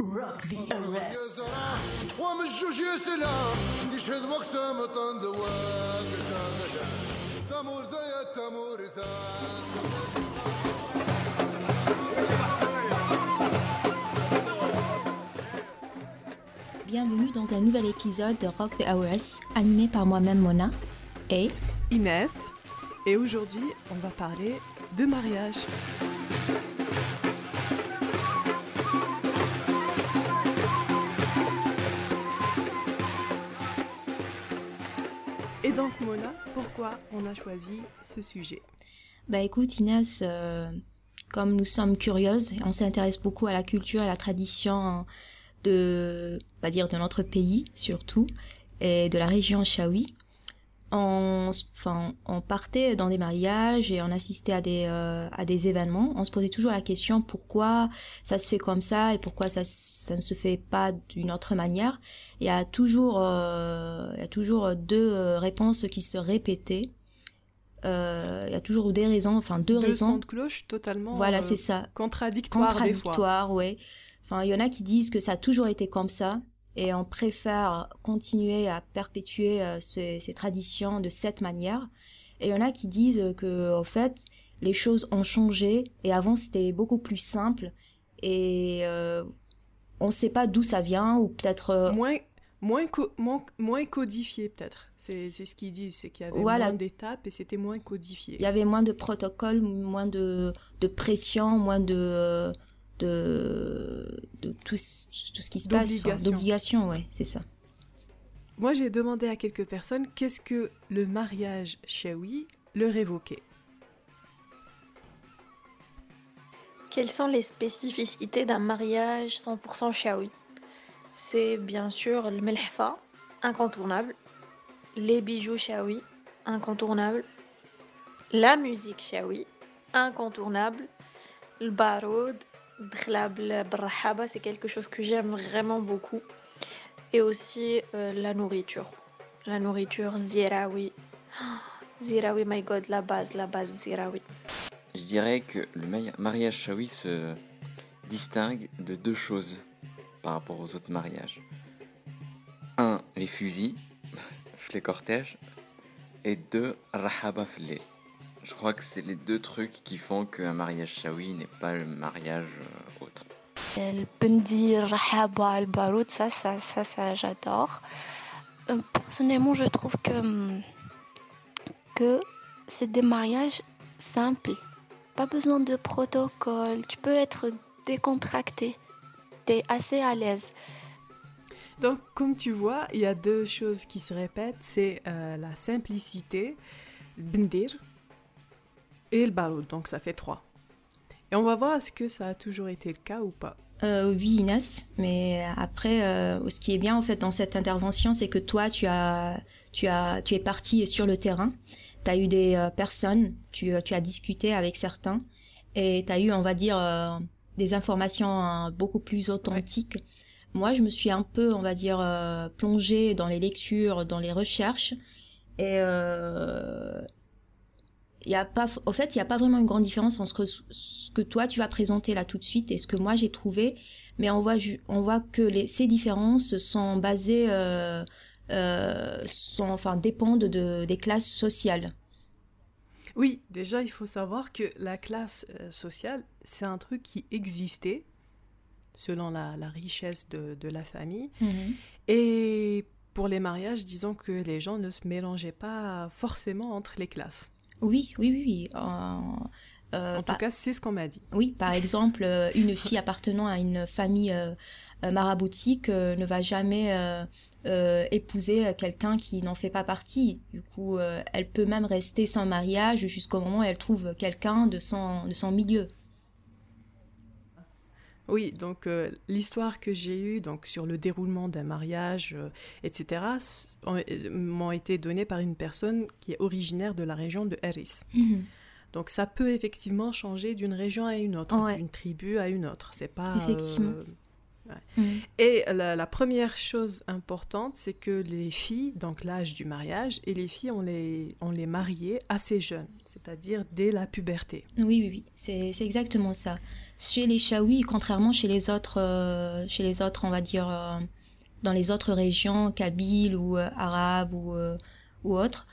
Rock the Arrest. Bienvenue dans un nouvel épisode de Rock the Hours, animé par moi-même Mona et Inès. Et aujourd'hui, on va parler de mariage. On a choisi ce sujet bah écoute Inès, euh, comme nous sommes curieuses, on s'intéresse beaucoup à la culture et à la tradition de, on va dire de notre pays surtout, et de la région Chaoui. On, enfin, on partait dans des mariages et on assistait à des, euh, à des événements. On se posait toujours la question pourquoi ça se fait comme ça et pourquoi ça, ça ne se fait pas d'une autre manière. Il y a toujours, euh, il y a toujours deux euh, réponses qui se répétaient. Euh, il y a toujours des raisons, enfin deux, Deux raisons. sons de cloche totalement Voilà, c'est ça. des fois. Contradictoire, ouais. Enfin, il y en a qui disent que ça a toujours été comme ça et on préfère continuer à perpétuer euh, ces, ces traditions de cette manière. Et il y en a qui disent que, au fait, les choses ont changé et avant c'était beaucoup plus simple et euh, on ne sait pas d'où ça vient ou peut-être euh, Moins, moins, co- moins, moins codifié peut-être. C'est c'est ce qu'ils disent, c'est qu'il y avait Voilà. moins d'étapes et c'était moins codifié. il y avait moins de protocoles, moins de, de pression, moins de de, de tout, ce- tout ce qui se passe. enfin. D'obligations, ouais, c'est ça. Moi, j'ai demandé à quelques personnes qu'est-ce que le mariage chaoui leur évoquait. Quelles sont les spécificités d'un mariage 100% chaoui C'est bien sûr le melhfa, incontournable, les bijoux chaoui, incontournable, la musique chaoui, incontournable, le baroud, c'est quelque chose que j'aime vraiment beaucoup, et aussi euh, la nourriture. La nourriture ziraoui. Ah, Ziraoui, my god, la base, la base ziraoui. Je dirais que le mari- mariage chaoui se distingue de deux choses par rapport aux autres mariages. Un, les fusils, les cortèges, et deux, rahaba. Je crois que c'est les deux trucs qui font qu'un mariage chaoui n'est pas le mariage euh, autre. Le Bendi, le Rahaba, le Baroud, ça, ça, ça, ça j'adore. Euh, personnellement, je trouve que, hum, que c'est des mariages simples. Pas besoin de protocole. Tu peux être décontracté. T'es assez à l'aise. Donc, comme tu vois, il y a deux choses qui se répètent, c'est euh, la simplicité, le bendir, et le baroud, donc ça fait trois. Et on va voir est-ce que ça a toujours été le cas ou pas. Euh, oui, Inès, mais après, euh, ce qui est bien en fait dans cette intervention, c'est que toi, tu as, tu as, tu es parti sur le terrain. Tu as eu des euh, personnes, tu, tu as discuté avec certains, et tu as eu, on va dire, des informations euh, beaucoup plus authentiques. Moi, je me suis un peu, on va dire, plongée dans les lectures, dans les recherches, et y a pas, au fait, il n'y a pas vraiment une grande différence entre ce que toi tu vas présenter là tout de suite et ce que moi j'ai trouvé, mais on voit, on voit que les, ces différences sont basées, euh, euh, sont, enfin, dépendent de, des classes sociales. Oui, déjà, il faut savoir que la classe euh, sociale, c'est un truc qui existait selon la, la richesse de, de la famille. Et pour les mariages, disons que les gens ne se mélangeaient pas forcément entre les classes. Oui, oui, oui. oui. En- euh, En tout par- cas, c'est ce qu'on m'a dit. Oui, par exemple, euh, une fille appartenant à une famille euh, euh, maraboutique euh, ne va jamais euh, euh, épouser quelqu'un qui n'en fait pas partie. Du coup, euh, elle peut même rester sans mariage jusqu'au moment où elle trouve quelqu'un de son, de son milieu. Oui, donc euh, l'histoire que j'ai eue donc, sur le déroulement d'un mariage, euh, etc., euh, m'ont été données par une personne qui est originaire de la région de Harris. Donc ça peut effectivement changer d'une région à une autre, Ouais. d'une tribu à une autre. C'est pas. Effectivement. euh, Mm. Et la, première chose importante, c'est que les filles, donc l'âge du mariage, et les filles, on les, on les mariait assez jeunes, c'est-à-dire dès la puberté. Oui, oui, oui, c'est exactement ça. Chez les Chaouis, contrairement chez les autres, euh, chez les autres, on va dire, euh, dans les autres régions, Kabyle ou euh, arabes ou, ou autres,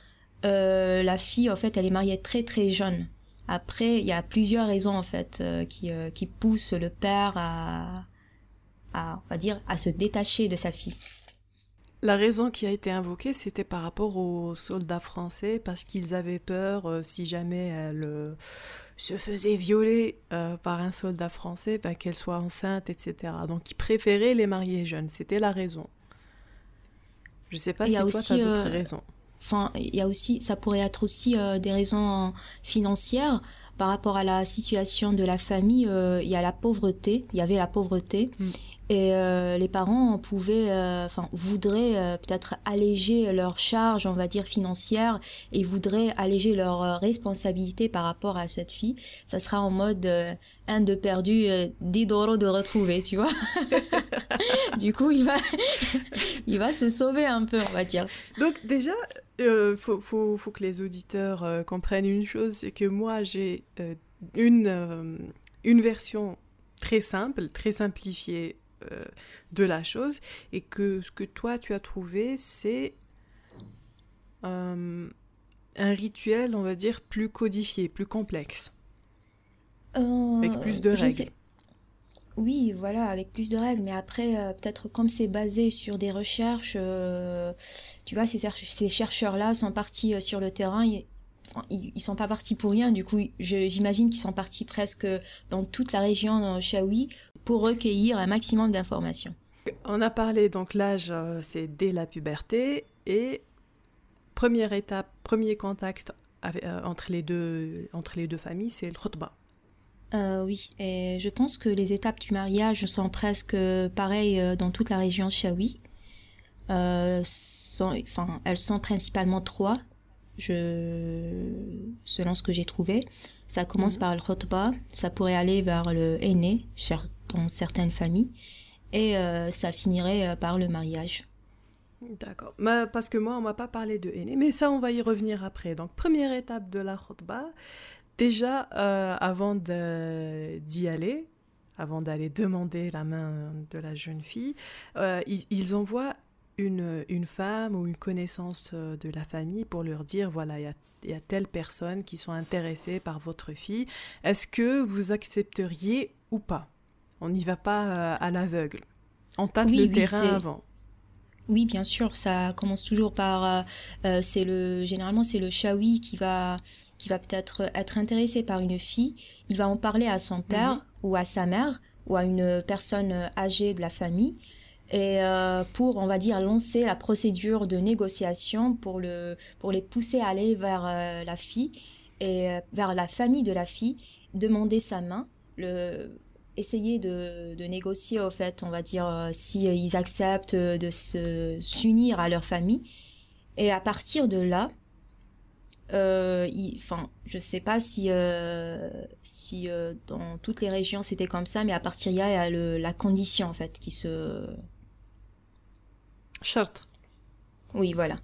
la fille, en fait, elle est mariée très très jeune. Après, il y a plusieurs raisons, en fait, qui, qui poussent le père à à, on va dire, à se détacher de sa fille. La raison qui a été invoquée, c'était par rapport aux soldats français, parce qu'ils avaient peur, euh, si jamais elle euh, se faisait violer euh, par un soldat français, ben, qu'elle soit enceinte, etc. Donc ils préféraient les marier jeunes, c'était la raison. Je ne sais pas si toi, tu as d'autres raisons. Enfin, il y a aussi, ça pourrait être aussi des raisons financières par rapport à la situation de la famille, il y a la pauvreté, il y avait la pauvreté. Mm. Et euh, les parents pouvaient, euh, enfin, voudraient euh, peut-être alléger leurs charges, on va dire financières, et voudraient alléger leurs responsabilités par rapport à cette fille. Ça sera en mode un de perdu, dix euros de retrouver, tu vois. du coup, il va, il va se sauver un peu, on va dire. Donc déjà, il faut, faut, faut, que les auditeurs comprennent une chose, c'est que moi, j'ai une, une version très simple, très simplifiée de la chose et que ce que toi tu as trouvé c'est euh, un rituel on va dire plus codifié plus complexe. Euh, avec plus de règles. oui voilà avec plus de règles. Mais après peut-être comme c'est basé sur des recherches tu vois ces, ces chercheurs là sont partis sur le terrain. Ils, ils, sont pas partis pour rien. Du coup j'imagine qu'ils sont partis presque dans toute la région Chaoui pour recueillir un maximum d'informations. On a parlé donc l'âge, euh, c'est dès la puberté et première étape, premier contact euh, entre, les deux, entre les deux familles, c'est le khutba. Euh, oui, et je pense que les étapes du mariage sont presque pareilles dans toute la région. Sont, enfin, elles sont principalement trois, je, selon ce que j'ai trouvé. Ça commence mhm. par le khutba, ça pourrait aller vers le aîné, dans certaines familles, et euh, ça finirait euh, par le mariage. D'accord. Parce que moi, on m'a pas parlé de aîné, mais ça, on va y revenir après. Donc, première étape de la khutba, déjà, euh, avant d'y aller, avant d'aller demander la main de la jeune fille, ils, envoient une, une, femme ou une connaissance de la famille pour leur dire, voilà, il y y a telle personne qui sont intéressées par votre fille. Est-ce que vous accepteriez ou pas? On n'y va pas euh, à l'aveugle. On tâte le terrain avant. Oui, bien sûr, ça commence toujours par euh, euh, c'est le généralement c'est le chaoui qui va qui va peut-être être intéressé par une fille, il va en parler à son père mhm. ou à sa mère ou à une personne âgée de la famille et euh, pour, on va dire, lancer la procédure de négociation pour, le, pour les pousser à aller vers euh, la fille et vers la famille de la fille, demander sa main, le, essayer de, de négocier, au fait, on va dire, si ils acceptent de se, s'unir à leur famille. Et à partir de là, enfin, je sais pas si, si dans toutes les régions c'était comme ça, mais à partir de là, il y a le, la condition, en fait, qui se Charte. Oui, voilà.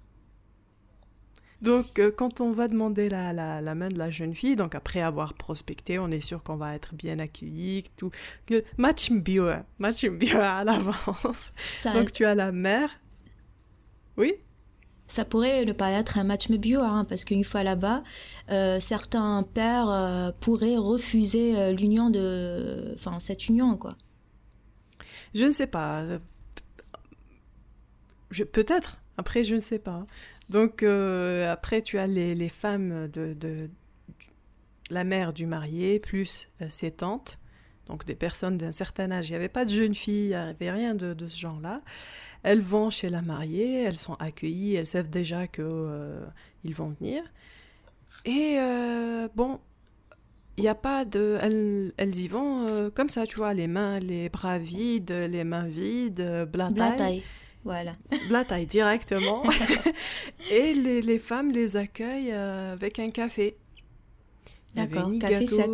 Donc, euh, quand on va demander la, la, main de la jeune fille, donc après avoir prospecté, on est sûr qu'on va être bien accueilli, tout. Match bio, match bio à l'avance. Donc, tu as la mère. Oui? Ça pourrait ne pas être un match bio, hein, parce qu'une fois là-bas, euh, certains pères euh, pourraient refuser l'union de, enfin cette union, quoi. Je ne sais pas. Peut-être. Après, je ne sais pas. Donc, euh, après, tu as les, les femmes de, de, la mère du marié, plus euh, ses tantes, donc des personnes d'un certain âge. Il n'y avait pas de jeunes filles, il n'y avait rien de, de ce genre-là. Elles vont chez la mariée, elles sont accueillies, elles savent déjà qu'ils euh, vont venir. Et bon, il n'y a pas de. Elles, elles y vont comme ça, tu vois, les mains, les bras vides, les mains vides, blataille. Voilà. taille directement. et les, les, femmes les accueillent euh, avec un café. D'accord, café sec.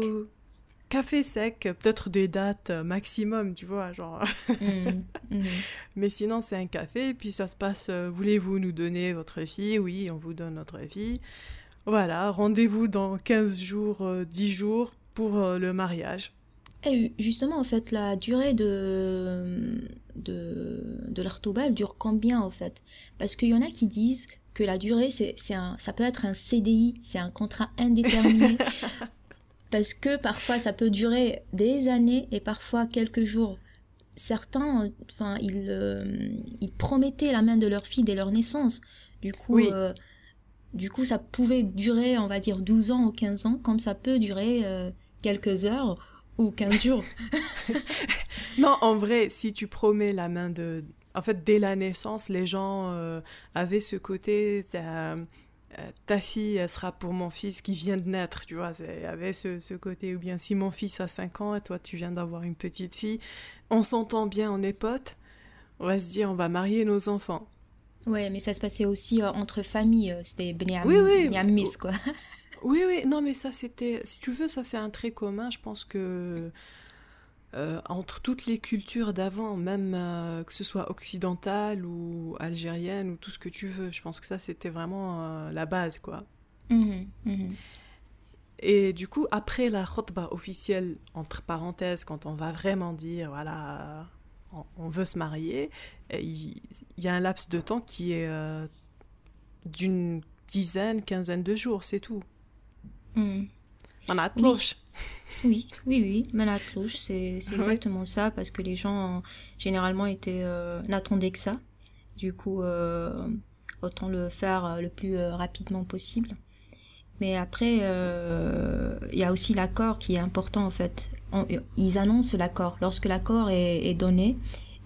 café sec, peut-être des dates maximum, tu vois, genre. Mhm, mhm. Mais sinon, c'est un café, puis ça se passe, euh, voulez-vous nous donner votre fille? Oui, on vous donne notre fille. Voilà, rendez-vous dans 15 jours, 10 jours pour le mariage. Et justement, en fait, la durée de, de, de elle dure combien, en fait? Parce qu'il y en a qui disent que la durée, c'est, un, ça peut être un CDI, c'est un contrat indéterminé. parce que parfois, ça peut durer des années et parfois quelques jours. Certains, enfin, ils, euh, ils promettaient la main de leur fille dès leur naissance. Du coup, euh, du coup, ça pouvait durer, on va dire, 12 ans ou 15 ans, comme ça peut durer euh, quelques heures ou 15 jours. non, en vrai, si tu promets la main de... En fait, dès la naissance, les gens euh, avaient ce côté... Ta, euh, ta fille elle sera pour mon fils qui vient de naître, tu vois. Avait ce, ce, côté, ou bien si mon fils a 5 ans et toi tu viens d'avoir une petite fille, on s'entend bien, on est potes, on va se dire on va marier nos enfants. Ouais, mais ça se passait aussi euh, entre familles, c'était oui, oui. quoi. Oui, oui, non, mais ça, c'était. Si tu veux, ça, c'est un trait commun. Je pense que. Euh, entre toutes les cultures d'avant, même euh, que ce soit occidentale ou algérienne ou tout ce que tu veux, je pense que ça c'était vraiment euh, la base quoi. Mmh mmh Et du coup, après la khutba officielle, entre parenthèses, quand on va vraiment dire voilà, on, veut se marier, il y, a un laps de temps qui est d'une dizaine, quinzaine de jours, c'est tout. Hmm. Oui. oui, oui, oui, c'est exactement ça, parce que les gens, généralement, étaient, euh, n'attendaient que ça. Du coup, euh, autant le faire euh, le plus rapidement possible. Mais après, il y a aussi l'accord qui est important, en fait. ils annoncent l'accord. Lorsque l'accord est, donné,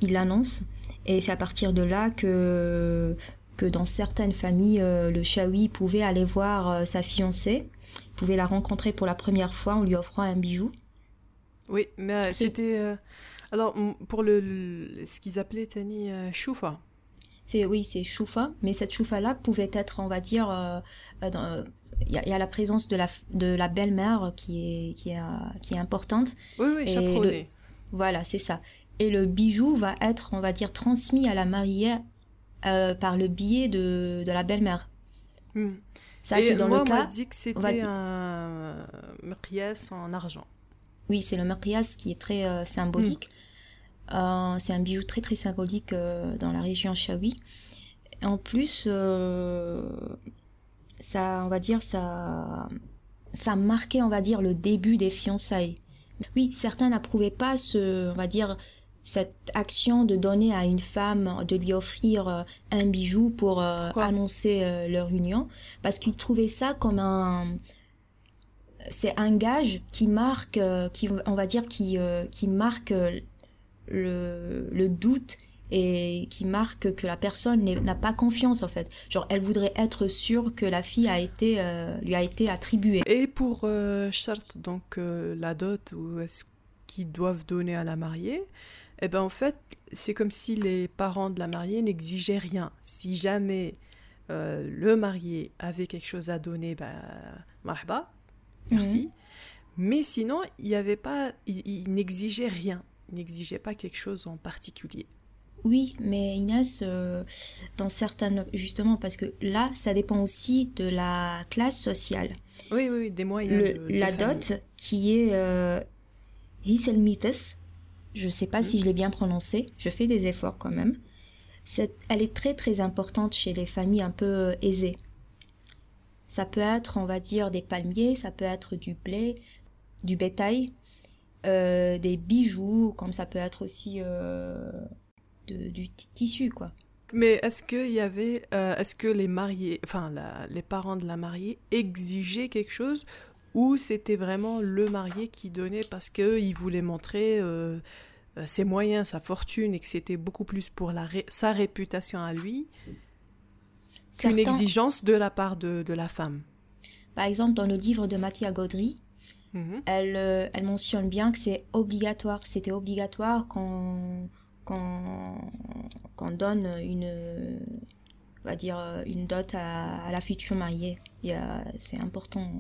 ils l'annoncent. Et c'est à partir de là que, que dans certaines familles, le chaoui pouvait aller voir sa fiancée pouvait la rencontrer pour la première fois en lui offrant un bijou. Oui, mais euh, c'était. Euh, alors, pour le, ce qu'ils appelaient Tani euh, choufa. C'est oui, c'est choufa, mais cette choufa là pouvait être, on va dire, il y, a la présence de la de la belle-mère qui est qui est qui est importante. Oui, oui, chaperonnée. Voilà, c'est ça. Et le bijou va être, on va dire, transmis à la mariée par le biais de, de la belle-mère. Hmm. Ça, c'est dans le cas. On dit que c'était un merkias en argent. Oui, c'est le merkias qui est très euh, symbolique. Hmm. Euh, c'est un bijou très très symbolique euh, dans la région Chaoui. En plus, ça, on va dire, ça, ça marquait, on va dire, le début des fiançailles. Oui, certains n'approuvaient pas ce, on va dire, cette action de donner à une femme, de lui offrir euh, un bijou pour euh, annoncer euh, leur union, parce qu'ils trouvaient ça comme un c'est un gage qui marque, qui on va dire qui qui marque le, le doute et qui marque que la personne n'a pas confiance en fait. Genre elle voudrait être sûre que la fille a été lui a été attribuée. Et pour charte donc la dot ou est-ce qu'ils doivent donner à la mariée, eh ben en fait, c'est comme si les parents de la mariée n'exigeaient rien. Si jamais euh, le marié avait quelque chose à donner, ben, marhaba, merci. Mhm. Mais sinon, il n'y avait pas, il, n'exigeait rien. Il n'exigeait pas quelque chose en particulier. Oui, mais Inès, euh, dans certaines, justement, parce que là, ça dépend aussi de la classe sociale. Oui, oui, des moyens. de, la dot, qui est euh, je ne sais pas si je l'ai bien prononcé, je fais des efforts quand même. elle est très très importante chez les familles un peu euh, aisées. Ça peut être, on va dire, des palmiers, ça peut être du blé, du bétail, euh, des bijoux, comme ça peut être aussi euh, du tissu, quoi. Mais est-ce qu'il y avait, est-ce que les mariés, enfin les parents de la mariée exigeaient quelque chose ou c'était vraiment le marié qui donnait parce qu'il voulait montrer euh, euh, ses moyens, sa fortune et que c'était beaucoup plus pour la sa réputation à lui qu'une exigence de la part de, de, la femme. Par exemple, dans le livre de Mathia Gaudry, mhm. elle, euh, elle, mentionne bien que c'est obligatoire. C'était obligatoire qu'on qu'on donne une, on va dire, une dot à, à la future mariée. C'est important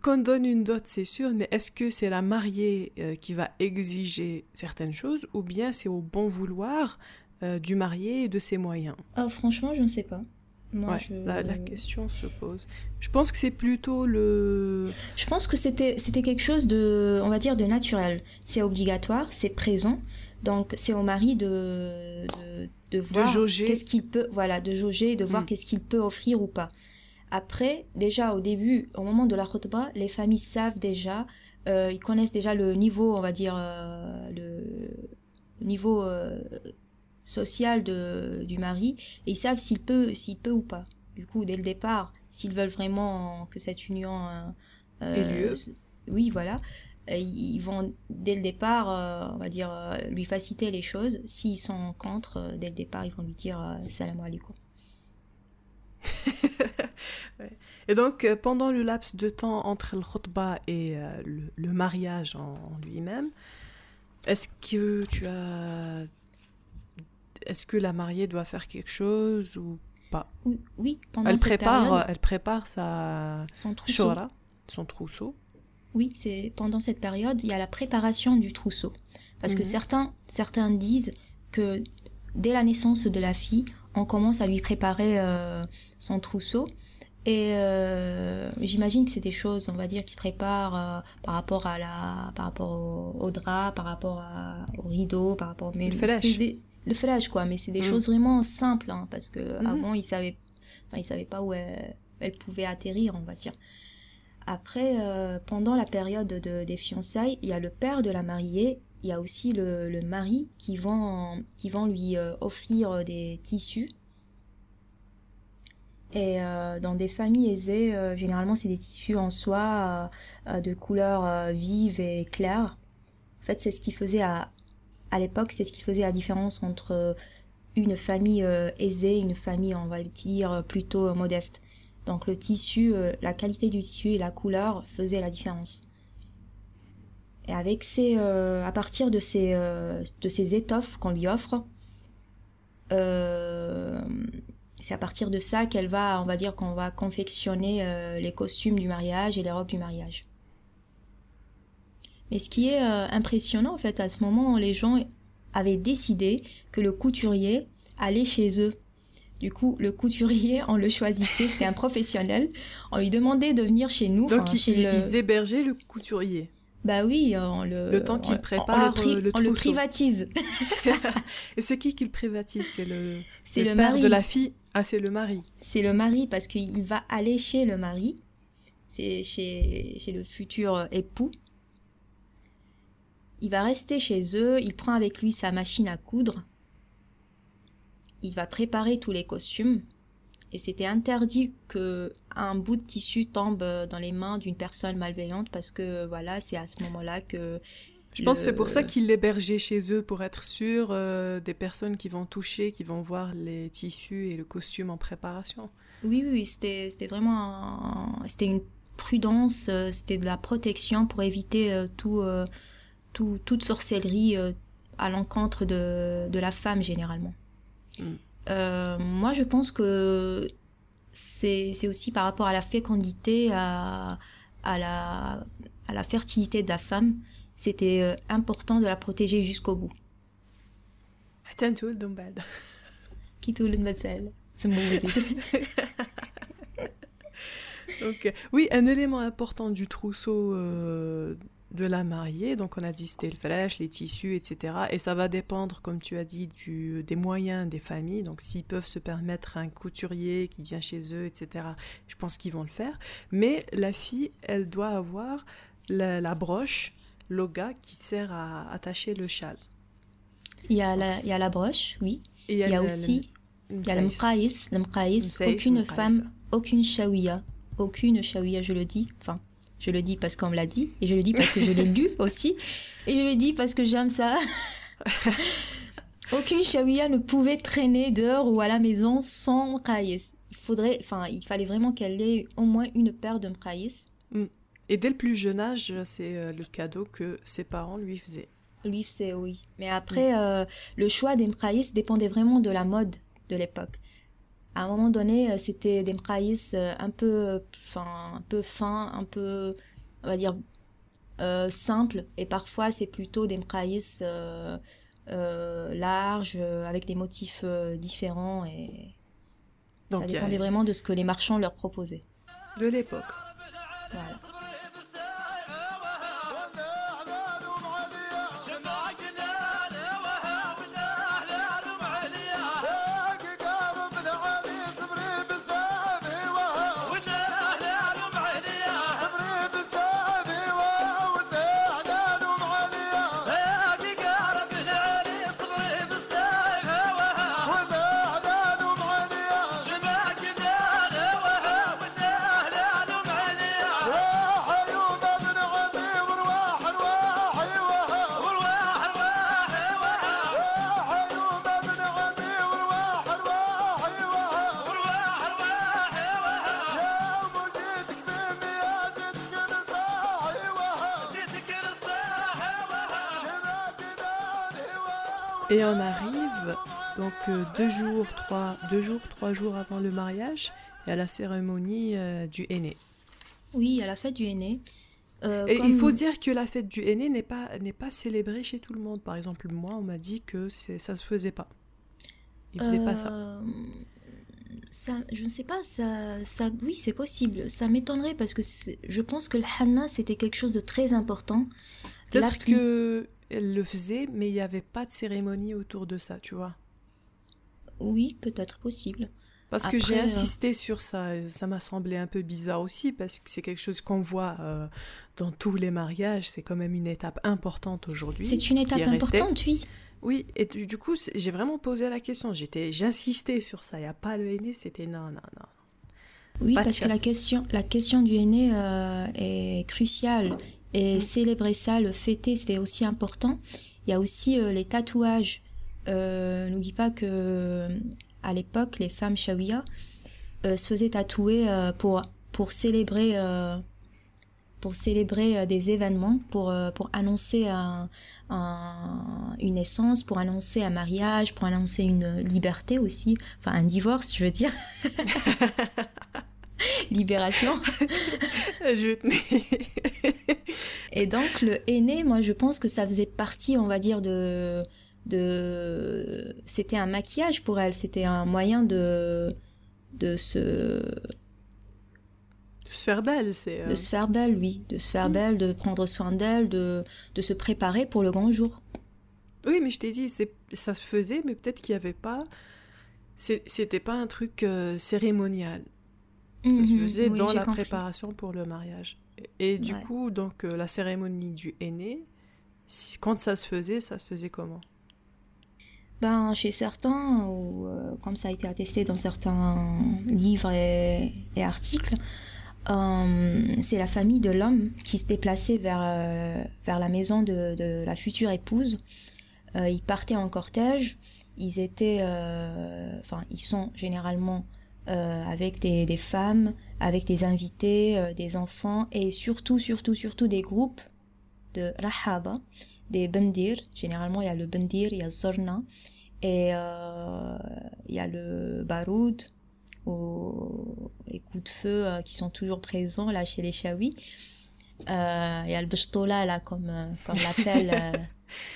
qu'on donne une dot, c'est sûr, mais est-ce que c'est la mariée euh, qui va exiger certaines choses ou bien c'est au bon vouloir euh, du marié et de ses moyens? Oh, Franchement, je ne sais pas. Moi, la, question se pose. Je pense que c'est plutôt le. Je pense que c'était c'était quelque chose de, on va dire, de naturel. C'est obligatoire, c'est présent. Donc c'est au mari de de, de voir qu'est-ce qu'il peut, voilà, de jauger, de voir mm. qu'est-ce qu'il peut offrir ou pas. Après, déjà au début, au moment de la khutbah, les familles savent déjà, euh, ils connaissent déjà le niveau, on va dire, euh, le niveau euh, social de, du mari, et ils savent s'il peut, s'il peut ou pas. Du coup, dès le départ, s'ils veulent vraiment que cette union ait lieu, oui, voilà, ils vont dès le départ, on va dire, lui faciliter les choses. S'ils sont contre, dès le départ, ils vont lui dire salam alaikum. Et donc, euh, pendant le laps de temps entre le khutbah et euh, le, mariage en, lui-même, est-ce que tu as. Est-ce que la mariée doit faire quelque chose ou pas? Oui, pendant elle cette prépare, période, Elle prépare sa. Son trousseau. son trousseau. Oui, c'est pendant cette période, il y a la préparation du trousseau. Parce que mhm. certains, certains disent que dès la naissance de la fille, on commence à lui préparer euh, son trousseau. Et euh, j'imagine que c'est des choses, on va dire, qui se préparent euh, par rapport à la, par rapport au, drap, par rapport à, au rideau, par rapport. Mais le flash. le flash, quoi. Mais c'est des mm. choses vraiment simples, hein, parce que mm-hmm. avant ils savaient, enfin ils savaient pas où elle, elle, pouvait atterrir, on va dire. Après, pendant la période de, des fiançailles, il y a le père de la mariée il y a aussi le, mari qui vont, qui vont lui euh, offrir des tissus. Et euh, dans des familles aisées, euh, généralement c'est des tissus en soie de couleur vive et claire. En fait, c'est ce qui faisait à, à l'époque, c'est ce qui faisait la différence entre une famille aisée et une famille, on va dire, plutôt modeste. Donc le tissu, la qualité du tissu et la couleur faisaient la différence. Et avec ces, euh, à partir de ces, euh, de ces étoffes qu'on lui offre, euh, c'est à partir de ça qu'elle va, on va dire qu'on va confectionner les costumes du mariage et les robes du mariage. Mais ce qui est impressionnant, en fait, à ce moment, les gens avaient décidé que le couturier allait chez eux. Du coup, le couturier, on le choisissait, c'était un professionnel. On lui demandait de venir chez nous. Donc, ils, ils hébergeaient le couturier. Bah oui, on le. Le temps qu'il prépare, on, le, on le, privatise. Et c'est qui qui le privatise? C'est le. Le, père mari. de la fille? Ah, c'est le mari. C'est le mari parce qu'il va aller chez le mari. C'est chez, chez le futur époux. Il va rester chez eux. Il prend avec lui sa machine à coudre. Il va préparer tous les costumes et c'était interdit que un bout de tissu tombe dans les mains d'une personne malveillante parce que voilà c'est à ce moment-là que je pense que c'est pour ça qu'ils l'hébergeaient chez eux, pour être sûr euh, des personnes qui vont toucher, qui vont voir les tissus et le costume en préparation. Oui, oui, c'était vraiment c'était une prudence, euh, c'était de la protection pour éviter euh, tout, tout, toute sorcellerie à l'encontre de, de, la femme généralement. Mm. Euh, moi, je pense que c'est aussi par rapport à la fécondité, à, à, la, à la fertilité de la femme. C'était euh, important de la protéger jusqu'au bout. Donc, oui, un élément important du trousseau euh, de la mariée. Donc on a dit c'était le flèche, les tissus, etc. Et ça va dépendre, comme tu as dit, du, des moyens des familles. Donc s'ils peuvent se permettre un couturier qui vient chez eux, etc. Je pense qu'ils vont le faire. Mais la fille, elle doit avoir la, broche, l'oga, qui sert à attacher le châle. Il y a, la, il y a la broche, oui. il y a, aussi il y a le mqaïs. Le aucune femme, aucune shawiya, aucune shawiya, je le dis, enfin je le dis parce qu'on me l'a dit, et je le dis parce que je l'ai lu aussi, et je le dis parce que j'aime ça. Aucune chawiya ne pouvait traîner dehors ou à la maison sans mqaïs. Il faudrait, enfin, il fallait vraiment qu'elle ait au moins une paire de mqaïs. Mm. Et dès le plus jeune âge, c'est euh, le cadeau que ses parents lui faisaient. Lui faisaient, oui. Mais après, mm. euh, le choix des mqaïs dépendait vraiment de la mode de l'époque. À un moment donné, c'était des mraïs un peu, enfin, un peu fins, un peu, on va dire, simples. Et parfois, c'est plutôt des mraïs larges, avec des motifs différents. Et ça dépendait vraiment de ce que les marchands leur proposaient. De l'époque. Voilà. Et on arrive donc euh, deux jours, trois, deux jours, trois jours avant le mariage et à la cérémonie euh, du aîné. Oui, à la fête du aîné. Euh, et il faut dire que la fête du aîné n'est pas n'est pas célébrée chez tout le monde. Par exemple, moi, on m'a dit que c'est ça se faisait pas. Il faisait pas ça. Ça, je ne sais pas, ça, ça oui, c'est possible. Ça m'étonnerait parce que je pense que le Hanna, c'était quelque chose de très important. Peut-être que elle le faisait, mais il n'y avait pas de cérémonie autour de ça, tu vois. Oui, peut-être possible. Parce que j'ai euh, insisté sur ça, ça m'a semblé un peu bizarre aussi, parce que c'est quelque chose qu'on voit euh, dans tous les mariages, c'est quand même une étape importante aujourd'hui. C'est une étape importante, oui. Oui, et du, coup, j'ai vraiment posé la question, j'insistais sur ça, il n'y a pas le aîné, c'était non, non, non. Oui, parce que la question, la question du aîné euh, est cruciale. Et célébrer ça, le fêter, c'était aussi important. Il y a aussi euh, les tatouages. Euh, N'oublie pas que à l'époque, les femmes shawiya euh, se faisaient tatouer euh, pour, pour célébrer, pour célébrer des événements, pour, pour annoncer un, une naissance, pour annoncer un mariage, pour annoncer une liberté aussi, enfin un divorce, je veux dire. Libération. je Et donc le aîné, moi je pense que ça faisait partie, on va dire, de... de... C'était un maquillage pour elle, c'était un moyen de, de se... De se faire belle, c'est... Euh, de se faire belle, oui. De se faire belle, de prendre soin d'elle, de, de se préparer pour le grand jour. Oui, mais je t'ai dit, ça se faisait, mais peut-être qu'il n'y avait pas... C'était pas un truc euh, cérémonial. Ça se mhm. faisait dans la préparation pour le mariage. Et, du coup, donc euh, la cérémonie du aîné, quand ça se faisait, ça se faisait comment? Ben, chez certains, ou euh, comme ça a été attesté dans certains livres et, articles, euh, c'est la famille de l'homme qui se déplaçait vers, vers la maison de, de la future épouse. ils partaient en cortège. Ils étaient, enfin, ils sont généralement euh, avec des, des, femmes, avec des invités, euh, des enfants et surtout, surtout, surtout des groupes de rahaba, des bendir. Généralement, il y a le bendir, il y a Zorna et euh, il y a le baroud ou les coups de feu qui sont toujours présents là chez les Shawi. il y a le bishtola là, comme, comme l'appelle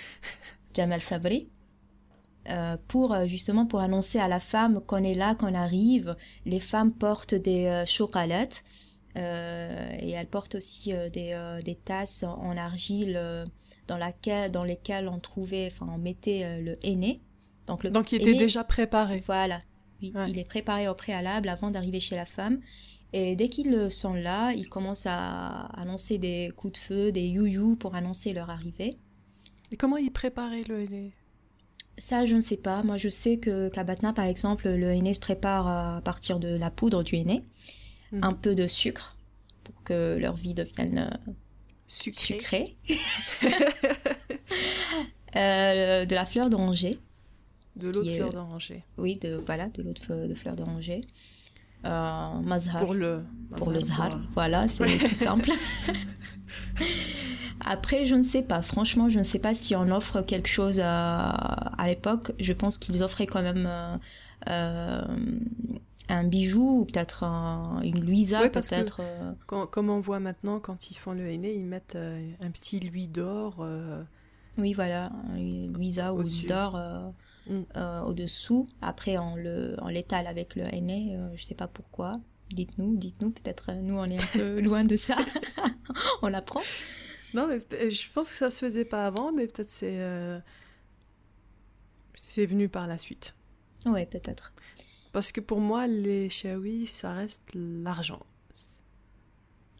Jamal Sabri. Euh, pour euh, justement pour annoncer à la femme qu'on est là, qu'on arrive. Les femmes portent des euh, chocolates et elles portent aussi des, des, tasses en argile dans, laquelle, dans lesquelles on trouvait, enfin on mettait le henné. Donc, le Donc il était déjà préparé. Voilà, oui, il est préparé au préalable avant d'arriver chez la femme. Et dès qu'ils sont là, ils commencent à annoncer des coups de feu, des you pour annoncer leur arrivée. Et comment ils préparaient le henné ça, je ne sais pas. Moi, je sais que qu'à Batna, par exemple, le henné se prépare à partir de la poudre du henné, mhm. un peu de sucre pour que leur vie devienne euh, sucrée. Euh, de la fleur d'oranger. De l'eau de fleur d'oranger. Oui, de, voilà, de l'eau de, fleur d'oranger. Euh, mazhar. Pour le, pour le zahar. Voilà, c'est tout simple. Après, je ne sais pas. Franchement, je ne sais pas si on offre quelque chose à, l'époque. Je pense qu'ils offraient quand même euh, euh, un bijou ou peut-être une Ouais, que- peut-être. euh, comme on voit maintenant, quand ils font le henné, ils mettent euh, un petit louis d'or. euh, Oui, voilà, une Louisa ou Au-dessus. d'or euh, Mm. euh, au-dessous. Après, on le, on l'étale avec le henné, euh, je sais pas pourquoi. Dites-nous, dites-nous, peut-être euh, nous on est un peu loin de ça. on l'apprend. Non, mais peut- je pense que ça se faisait pas avant, mais peut-être c'est euh, c'est venu par la suite. Ouais, peut-être. Parce que pour moi, les shawi, ça reste l'argent.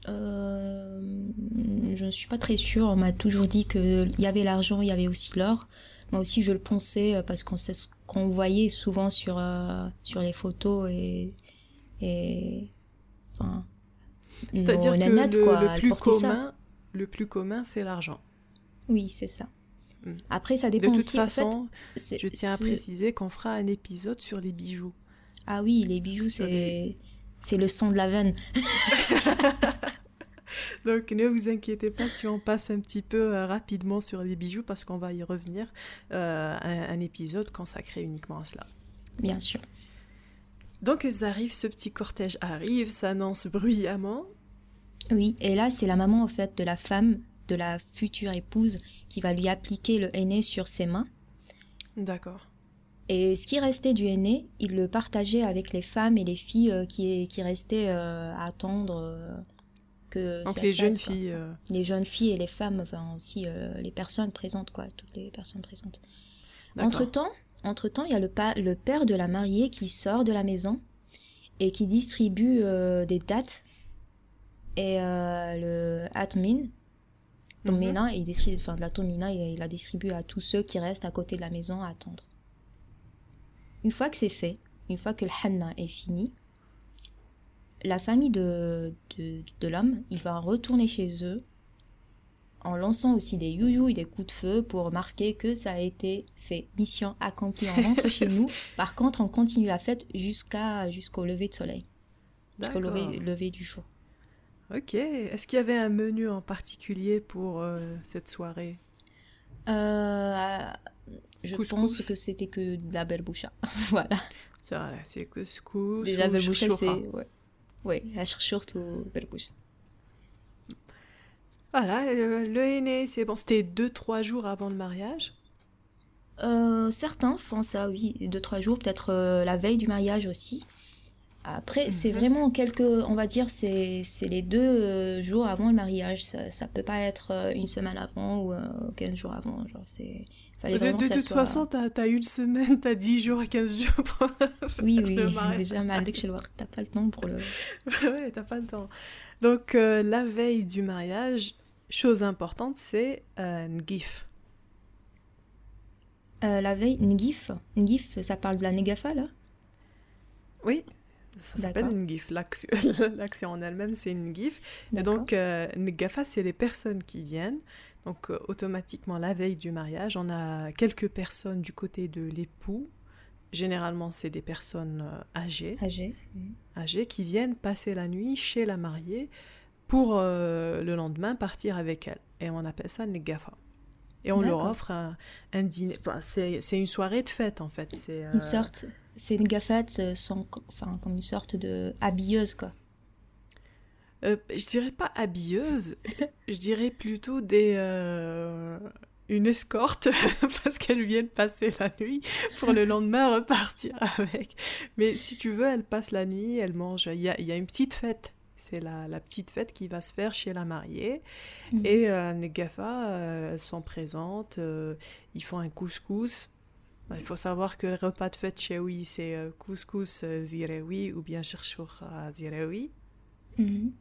Euh, je ne suis pas très sûre. On m'a toujours dit qu'il y avait l'argent, il y avait aussi l'or. Moi aussi, je le pensais euh, parce qu'on sait ce qu'on voyait souvent sur, euh, sur les photos et. Et enfin, C'est-à-dire que le, quoi, le plus commun, le plus commun, c'est l'argent. Oui, c'est ça. Mm. Après, ça De dépend toute aussi. en fait, façon, je tiens à préciser qu'on fera un épisode sur les bijoux. Ah oui, les bijoux, c'est c'est le sang de la veine. Donc ne vous inquiétez pas si on passe un petit peu euh, rapidement sur les bijoux parce qu'on va y revenir. euh, un, un épisode consacré uniquement à cela. Bien sûr. Donc ils arrivent, ce petit cortège arrive, s'annonce bruyamment. Oui, et là, c'est la maman, en fait, de la femme, de la future épouse, qui va lui appliquer le henné sur ses mains. D'accord. Et ce qui restait du henné, il le partageait avec les femmes et les filles euh, qui, qui restaient euh, à attendre euh, que Donc ça les se jeunes passe, filles. euh, Les jeunes filles et les femmes, enfin aussi euh, les personnes présentes, quoi, toutes les personnes présentes. Entre-temps, entre-temps, il y a le, pa- le père de la mariée qui sort de la maison et qui distribue euh, des dates. Et euh, le admin, Mhm. Tomina, il distribue, enfin de la Tomina, il, il la distribue à tous ceux qui restent à côté de la maison à attendre. Une fois que c'est fait, une fois que le Hanna est fini, la famille de, de, de l'homme, il va retourner chez eux en lançant aussi des youyou et des coups de feu pour marquer que ça a été fait. Mission accomplie, on rentre chez nous. Par contre, on continue la fête jusqu'à jusqu'au lever de soleil, jusqu'au lever, lever du jour. Ok. Est-ce qu'il y avait un menu en particulier pour euh, cette soirée? Euh, je Couscous. pense que c'était que de la berboucha. voilà. C'est couscous Déjà, ou berboucha, c'est. Ouais. Ouais, la surtout berboucha. Voilà, le, le henné, c'est bon. C'était 2-3 jours avant le mariage. Euh, certains font ça, oui, deux, trois jours, peut-être euh, la veille du mariage aussi. Après, c'est Mhm. vraiment quelques, on va dire, c'est c'est les deux euh, jours avant le mariage. Ça, ça peut pas être une semaine avant ou euh, 15 jours avant. Genre, c'est. De, toute soit- façon, t'as as une semaine, t'as 10 jours, 15 jours pour Oui, faire oui, le mariage. déjà, mais dès que je le vois, t'as pas le temps pour le. ouais, t'as pas le temps. Donc, euh, la veille du mariage, chose importante, c'est euh, un gif. Euh, la veille, Ngif. Ngif, ça parle de la Negafa, là? Oui, ça s'appelle D'accord. une gif. L'action en elle-même, c'est une gif. Et donc, euh, Ngafa, c'est les personnes qui viennent. Donc, automatiquement, la veille du mariage, on a quelques personnes du côté de l'époux. Généralement, c'est des personnes euh, âgées, Âgé. âgées qui viennent passer la nuit chez la mariée pour euh, le lendemain partir avec elle. Et on appelle ça Ngafa. Et on leur offre un, un dîner. Enfin, c'est c'est une soirée de fête, en fait. C'est euh, Une sorte. Euh, sont co- enfin, comme une sorte de habilleuse, quoi. Euh, je dirais pas habilleuse, je dirais plutôt des une escorte parce qu'elles viennent passer la nuit pour le lendemain repartir avec. Mais si tu veux, elles passent la nuit, elles mangent. Il y a, y a une petite fête. C'est la, la petite fête qui va se faire chez la mariée. Mhm. Et euh, les GAFA, euh, elles sont présentes. euh, ils font un couscous. Bah, il faut savoir que le repas de fête chez Oui, c'est euh, couscous euh, zirewi ou bien cherchour zirewi. Mhm.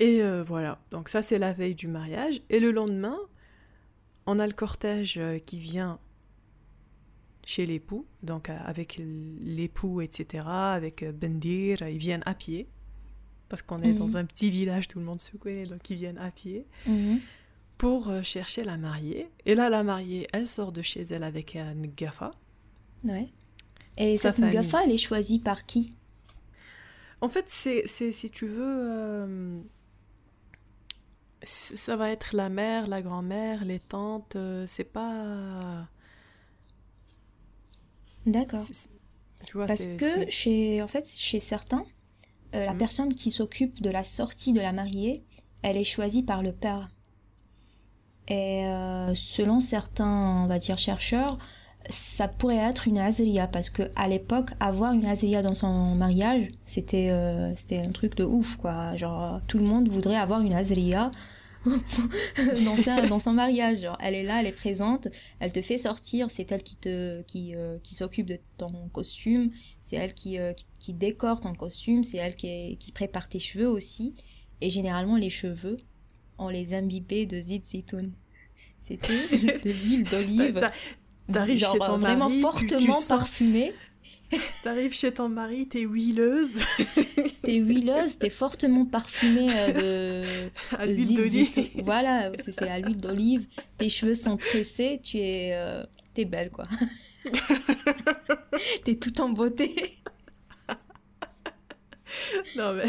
Et euh, voilà, donc ça c'est la veille du mariage. Et le lendemain, on a le cortège euh, qui vient chez l'époux, donc euh, avec l'époux, etc., avec euh, Bendir, ils viennent à pied, parce qu'on est Mhm. dans un petit village, tout le monde se connaît, donc ils viennent à pied, Mhm. pour chercher la mariée. Et là, la mariée, elle sort de chez elle avec un gafa. Ouais. Et Sa cette. Ngafa, elle est choisie par qui? En fait, c'est, c'est si tu veux, euh, ça va être la mère, la grand-mère, les tantes. euh, c'est pas. D'accord. Parce que chez, en fait, chez certains, euh, la Mhm. personne qui s'occupe de la sortie de la mariée, elle est choisie par le père. Et euh, selon certains, on va dire, chercheurs, ça pourrait être une azria parce que à l'époque, avoir une azria dans son mariage, c'était euh, c'était un truc de ouf, quoi. Genre, tout le monde voudrait avoir une azria dans, son mariage. Genre, elle est là, elle est présente, elle te fait sortir, c'est elle qui te qui, euh, qui s'occupe de ton costume, c'est elle qui, euh, qui, qui décore ton costume, c'est elle qui, est- qui prépare tes cheveux aussi. Et généralement, les cheveux, on les imbibait de zit zitoun. C'était de l'huile d'olive. T'a- T'arrives genre, chez ton vraiment mari, tu- fortement tu, sens, parfumée. t'arrives chez ton mari, t'es huileuse T'es huileuse, t'es fortement parfumée euh, à de, de l'huile d'olive. Voilà, c'est c'est à l'huile d'olive. Tes cheveux sont tressés, tu es, euh, t'es belle quoi. t'es tout en beauté. Non, mais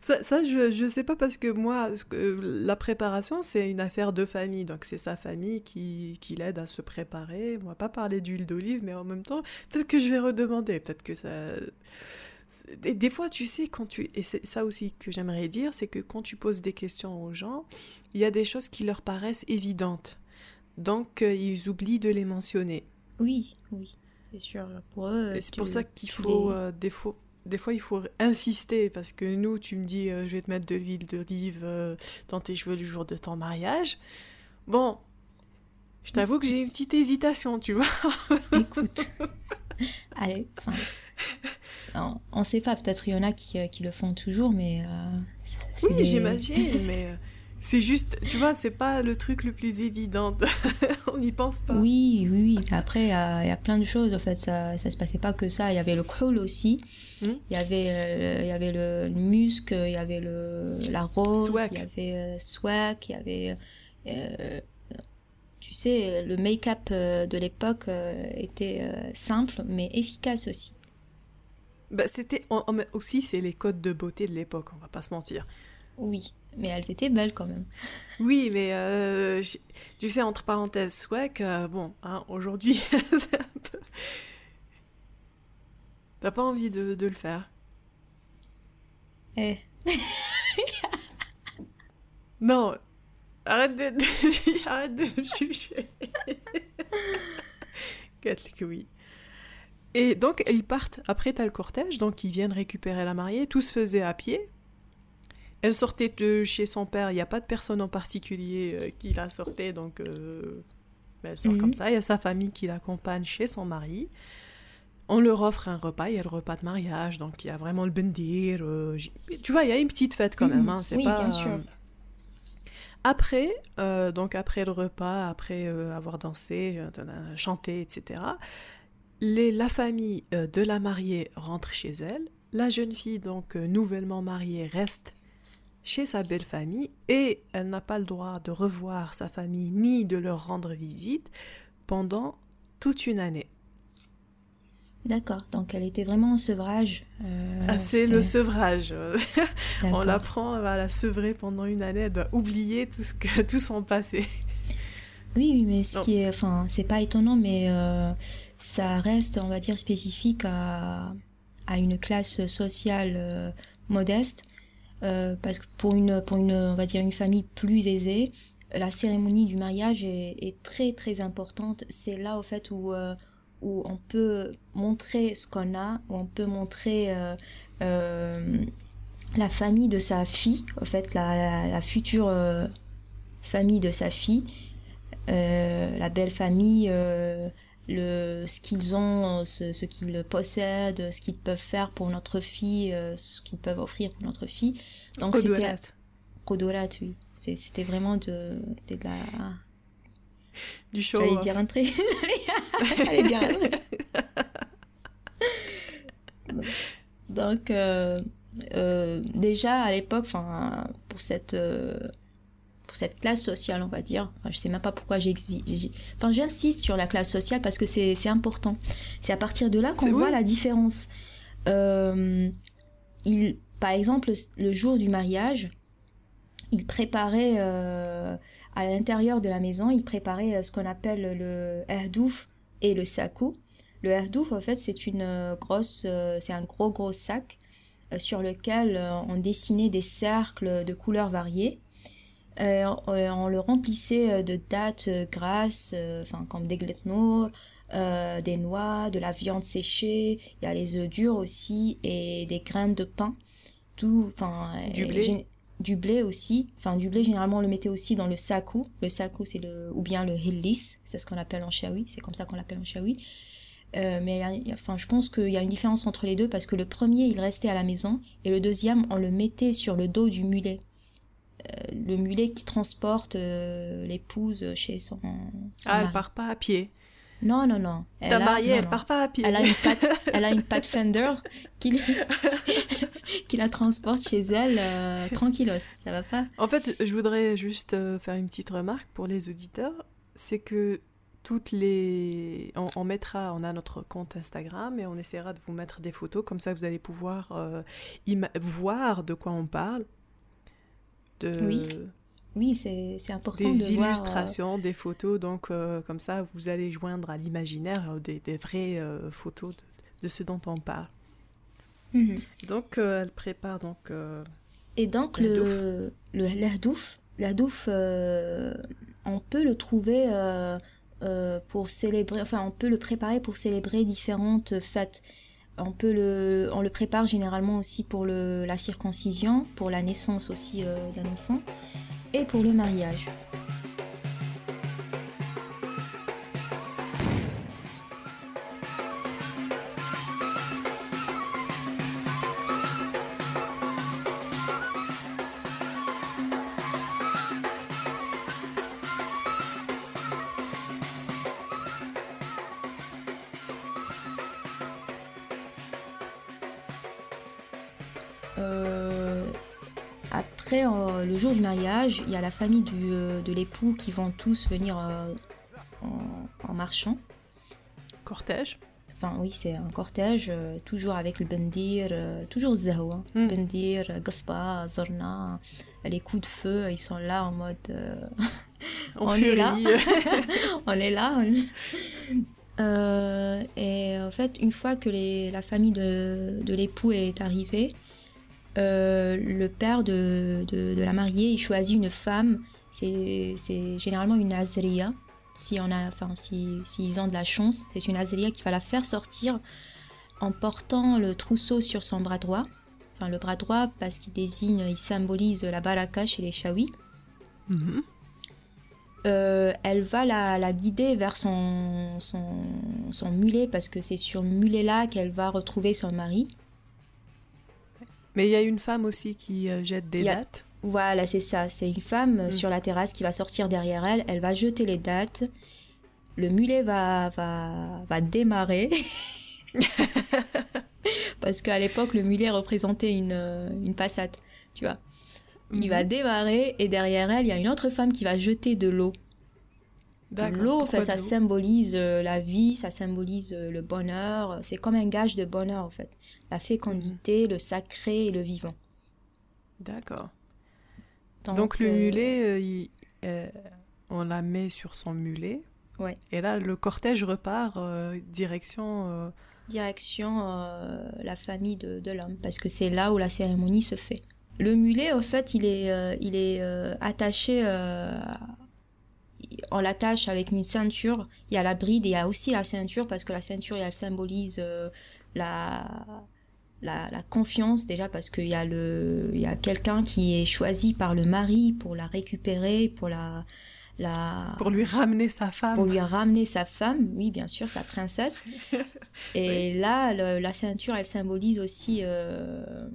ça, ça, je, je sais pas parce que moi, la préparation, c'est une affaire de famille. Donc, c'est sa famille qui, qui l'aide à se préparer. On va pas parler d'huile d'olive, mais en même temps, peut-être que je vais redemander. Peut-être que ça. Des, des fois, tu sais, quand tu. Et c'est ça aussi que j'aimerais dire, c'est que quand tu poses des questions aux gens, il y a des choses qui leur paraissent évidentes. Donc, euh, ils oublient de les mentionner. Oui, oui, c'est sûr. Pour eux, Et c'est pour ça qu'il faut, les- euh, des fois, des fois, il faut insister parce que nous, tu me dis, euh, je vais te mettre de l'huile d'olive euh, dans tes cheveux le jour de ton mariage. Bon, je t'avoue que j'ai une petite hésitation, tu vois. Écoute, allez, enfin, on, on sait pas, peut-être il y en a qui, euh, qui le font toujours, mais euh, Oui, des- j'imagine, mais c'est juste, tu vois, c'est pas le truc le plus évident. On n'y pense pas. Oui, oui, oui. Après, il y, a il y a plein de choses. En fait, ça, ça se passait pas que ça. Il y avait le kohl aussi. Hmm. Il y avait, euh, il y avait le, musc, il y avait le, la rose, il y avait euh, swag, il y avait. euh, tu sais, le make-up euh, de l'époque était simple, mais efficace aussi. Bah, c'était aussi, c'est les codes de beauté de l'époque, on va pas se mentir. Oui, mais elles étaient belles quand même. Oui, mais euh, tu sais, entre parenthèses, swag, euh, bon, hein, aujourd'hui, c'est un peu... T'as pas envie de, de le faire Eh, Non, arrête de, de- arrête de me juger. Quête que oui. Et donc, ils partent, après t'as le cortège, donc ils viennent récupérer la mariée, tout se faisait à pied. Elle sortait de chez son père, il n'y a pas de personne en particulier euh, qui la sortait, donc euh, ben, elle sort Mhm. comme ça. Il y a sa famille qui l'accompagne chez son mari. On leur offre un repas, il y a le repas de mariage, donc il y a vraiment le bendir. euh, tu vois, il y a une petite fête quand même, Mhm. hein, c'est Oui, pas... bien sûr. Après, donc après le repas, après avoir dansé, chanté, etc., les, la famille de la mariée rentre chez elle. La jeune fille, donc nouvellement mariée, reste chez sa belle famille et elle n'a pas le droit de revoir sa famille ni de leur rendre visite pendant toute une année. d'accord. Donc elle était vraiment en sevrage. euh, Ah, c'est le sevrage. On l'apprend à la sevrer pendant une année, elle doit oublier tout, ce que, tout son passé. Oui, oui, mais ce Non. qui est, enfin, c'est pas étonnant, mais euh, ça reste, on va dire, spécifique à, à une classe sociale euh, modeste, euh, parce que pour une, pour une, on va dire, une famille plus aisée, la cérémonie du mariage est, très très importante. C'est là, au fait, où euh, où on peut montrer ce qu'on a, où on peut montrer euh, la famille de sa fille, en fait, la, future famille de sa fille la belle famille, le, ce qu'ils ont, euh, ce, ce qu'ils possèdent, ce qu'ils peuvent faire pour notre fille, euh, ce qu'ils peuvent offrir pour notre fille. Donc c'était Odorat. Kodorat, oui. C'était vraiment de, c'était de la. Du show. J'allais dire un trait. J'allais truc. Donc euh, euh, déjà à l'époque, enfin pour cette euh, cette classe sociale, on va dire. Enfin, je sais même pas pourquoi j'exi- j'ai- Enfin, j'insiste sur la classe sociale parce que c'est important. C'est à partir de là qu'on voit la différence. Euh, il, par exemple, le jour du mariage, il préparait euh, à l'intérieur de la maison, il préparait euh, ce qu'on appelle le erdouf et le sakou. Le herdouf, en fait, c'est une grosse, c'est un gros gros sac sur lequel on dessinait des cercles de couleurs variées. On le remplissait de dattes grasses, enfin comme des gletnour, des noix, de la viande séchée, il y a les œufs durs aussi et des graines de pain. Tout, enfin, du blé du blé aussi. Enfin, du blé, généralement, on le mettait aussi dans le sakou. Le sakou, c'est le, ou bien le hillis, c'est ce qu'on appelle en chaoui. C'est comme ça qu'on l'appelle en chaoui. Euh, mais enfin, je pense qu'il y a une différence entre les deux parce que le premier, il restait à la maison et le deuxième, on le mettait sur le dos du mulet. Euh, le mulet qui transporte euh, l'épouse chez son, son Ah, elle part pas à pied. Non, non, non. Ta mariée, elle part pas à pied. Elle a une patte, elle a une patte Fender qui, qui la transporte chez elle euh, tranquillos. Ça va pas? En fait, je voudrais juste euh, faire une petite remarque pour les auditeurs. C'est que toutes les... On, mettra, on a notre compte Instagram et on essaiera de vous mettre des photos. Comme ça, vous allez pouvoir euh, voir de quoi on parle. De... Oui oui, c'est important des de illustrations, des photos, donc euh, comme ça, vous allez joindre à l'imaginaire euh, des, vraies euh, photos de, ce dont on parle. Mhm. Donc, elle prépare donc. Et donc le le l'herdouf, l'herdouf, on peut le trouver pour célébrer, enfin, on peut le préparer pour célébrer différentes fêtes. On le, le prépare généralement aussi pour le, la circoncision, pour la naissance aussi d'un enfant et pour le mariage. Y a la famille euh, de l'époux qui vont tous venir euh, en, marchant. Cortège Enfin oui, c'est un cortège, euh, toujours avec le bendir, toujours zahwa. Hmm. Bendir, gaspa, zorna, les coups de feu, ils sont là en mode... on, est là. on est là. et en fait, une fois que la famille de, de l'époux est arrivée, euh, le père de, de, la mariée, il choisit une femme, c'est généralement une azria. Si on a, enfin, s'ils si, ont de la chance, c'est une azria qui va la faire sortir en portant le trousseau sur son bras droit. Enfin, le bras droit parce qu'il désigne, il symbolise la baraka chez les Shawi. Mhm. Euh, elle va la, la, guider vers son, son, son mulet parce que c'est sur mulet là qu'elle va retrouver son mari. Mais il y a une femme aussi qui euh, jette des dates. Voilà, c'est ça. C'est une femme euh, mm. sur la terrasse qui va sortir derrière elle. Elle va jeter les dates. Le mulet va, va, va démarrer. Parce qu'à l'époque, le mulet représentait une, euh, une passate, tu vois. Il va mm-hmm. démarrer et derrière elle, il y a une autre femme qui va jeter de l'eau. L'eau, ça symbolise euh, la vie, ça symbolise euh, le bonheur. C'est comme un gage de bonheur, en fait. La fécondité, mhm. le sacré et le vivant. D'accord. Donc, le euh, mulet, on la met sur son mulet. Ouais. Et là, le cortège repart direction... Direction la famille de, de l'homme, parce que c'est là où la cérémonie se fait. Le mulet, en fait, il est, il est attaché on l'attache avec une ceinture. Il y a la bride et il y a aussi la ceinture parce que la ceinture, elle symbolise euh, la, la, confiance déjà parce qu'il y a, le, il y a quelqu'un qui est choisi par le mari pour la récupérer, pour la, la... Pour lui ramener sa femme. Pour lui ramener sa femme, oui, bien sûr, sa princesse. Et là, la ceinture, elle symbolise aussi... Euh,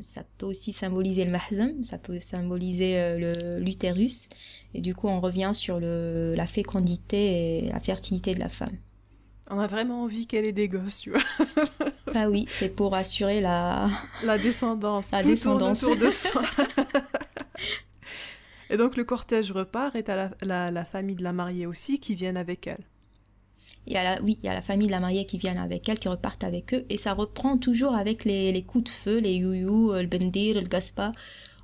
ça peut aussi symboliser le mahzam, ça peut symboliser euh, l'utérus. Et du coup, on revient sur le, la fécondité et la fertilité de la femme. On a vraiment envie qu'elle ait des gosses, tu vois. ah oui, c'est pour assurer la... La descendance. La descendance. de et donc le cortège repart et à la, la, famille de la mariée aussi qui viennent avec elle. Il y a la, oui, il y a la famille de la mariée qui viennent avec elle, qui repartent avec eux, et ça reprend toujours avec les, les coups de feu, les youyou, le bendir, le gaspa.